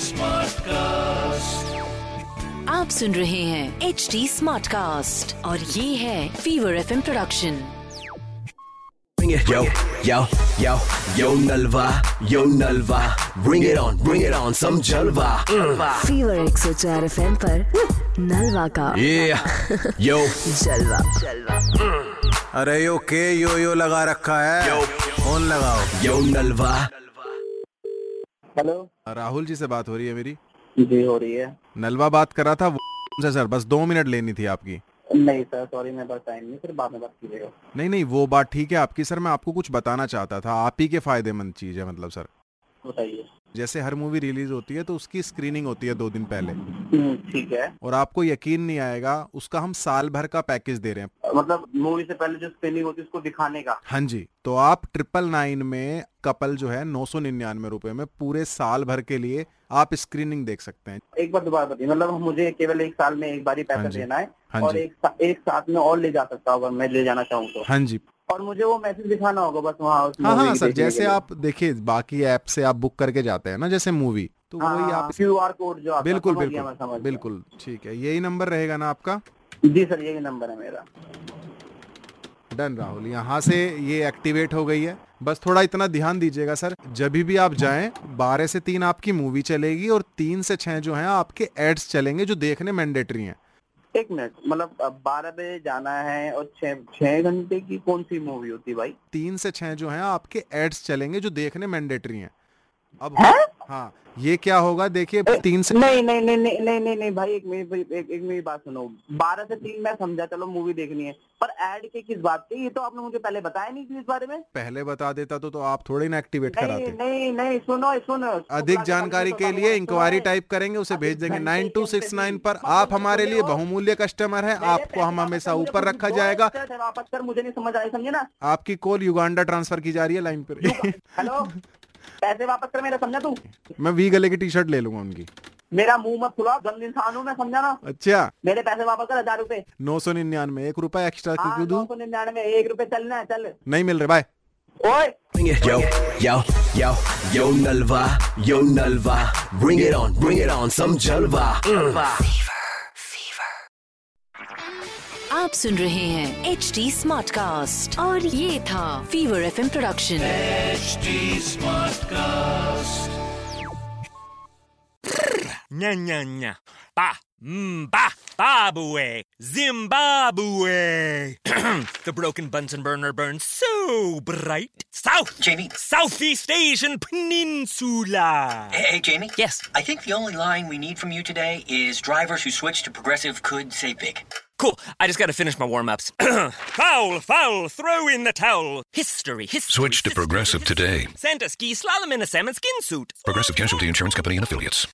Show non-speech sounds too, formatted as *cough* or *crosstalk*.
Smart cast आप सुन रहे हैं एच डी स्मार्ट कास्ट और ये है fever F M production yo yo fever एक सौ चार एफ़ एम पर नलवा का. यो अरे यो के यो यो लगा रखा है। फ़ोन लगाओ? Yo Nalwa hello. राहुल जी से बात हो रही है मेरी। जी हो रही है। नलवा बात कर रहा था वो से सर बस दो मिनट लेनी थी आपकी। नहीं सर सॉरी मेरे पास टाइम नहीं फिर बाद में बात कीजिएगा। नहीं नहीं वो बात ठीक है आपकी सर मैं आपको कुछ बताना चाहता था आप ही के फ़ायदेमंद चीज़ है मतलब सर। बताइए। जैसे हर मूवी रिलीज़ होती है तो उसकी स्क्रीनिंग होती है दो दिन पहले। हम्म, ठीक है। और आपको यकीन नहीं आएगा उसका हम साल भर का पैकेज दे रहे हैं। मतलब मूवी से पहले जो स्क्रीनिंग होती है उसको दिखाने का? हाँ जी तो आप ट्रिपल नाइन में कपल जो है नौ सौ निन्यानवे रूपए में पूरे साल भर के लिए आप स्क्रीनिंग देख सकते हैं। एक बार दोबारा बताइए मतलब मुझे केवल एक साल में एक बार ही पैसा हाँ देना है हाँ और एक एक साथ में और ले जा सकता हूँ अगर मैं ले जाना चाहूँ तो? हाँ जी। और मुझे वो मैसेज दिखाना होगा बस वहाँ उस हाँ हाँ सर जैसे आप देखिए बाकी ऐप से आप बुक करके जाते हैं ना जैसे मूवी तो हाँ, वही आप क्यू आर कोड जो है, बिल्कुल बिल्कुल बिल्कुल ठीक है यही नंबर रहेगा ना आपका? जी सर यही नंबर है मेरा। डन राहुल यहाँ से ये एक्टिवेट हो गई है। बस थोड़ा इतना ध्यान दीजिएगा सर जब भी आप जाएँ बारह से तीन आपकी मूवी चलेगी और तीन से छह जो है आपके एड्स चलेंगे जो देखने मैंडेटरी हैं। एक मिनट मतलब बारह बजे जाना है और छह घंटे की कौन सी मूवी होती भाई तीन से छह जो है आपके एड्स चलेंगे जो देखने मैंडेटरी हैं अब हैं? हाँ ये क्या होगा? देखिए तीन से नहीं नहीं नहीं नहीं नहीं नहीं नहीं भाई एक मेरी एक, एक मेरी बात सुनो। बारह से तीन मैं समझा चलो मूवी देखनी है। पर ऐड के किस बात के? ये तो आपने मुझे पहले बताया नहीं इस बारे में। पहले बता देता तो, तो आप थोड़े ना एक्टिवेट नहीं कराते। नहीं नहीं सुनो सुनो अधिक जानकारी के लिए इंक्वायरी टाइप करेंगे उसे भेज देंगे। नाइन टू सिक्स नाइन पर आप हमारे लिए बहुमूल्य कस्टमर है आपको हम हमेशा ऊपर रखा जाएगा। वापस कर मुझे नहीं समझ आया समझे ना? आपकी कॉल युगांडा ट्रांसफ़र की जा रही है लाइन पर। हेलो *laughs* पैसे वापस कर मेरा समझा तू? मैं वी गले की टी शर्ट ले लूँगा उनकी। मेरा मुँह मत खुला गंद इंसान हूँ मैं समझा ना? अच्छा। मेरे पैसे वापस कर हज़ार रुपए। नौ सौ निन्यानवे एक रुपया एक्स्ट्रा हाँ क्यों नौ सौ निन्यानवे एक रूपए चलना है चल। नहीं मिल रहे बाय ओए। Yo, yo, yo, yo Nalva, yo Nalva. Bring it on, bring it on, some Jalva. आप सुन रहे हैं एच डी स्मार्ट कास्ट और ये था fever F production HD Smartcast. Nya nya nya. Ba. Mm, ba. Babue. Zimbabwe. *clears throat* the broken Bunsen burner burns so bright. South. Jamie. Southeast Asian Peninsula. Hey, hey, Jamie. Yes. I think the only line we need from you today is drivers who switch to progressive could save big. Cool. I just gotta finish my warm ups. *clears throat* foul, foul, throw in the towel. History, history. Switch to history, Progressive history. today. Santa ski slalom in a salmon skin suit. Progressive Casualty Insurance Company and affiliates.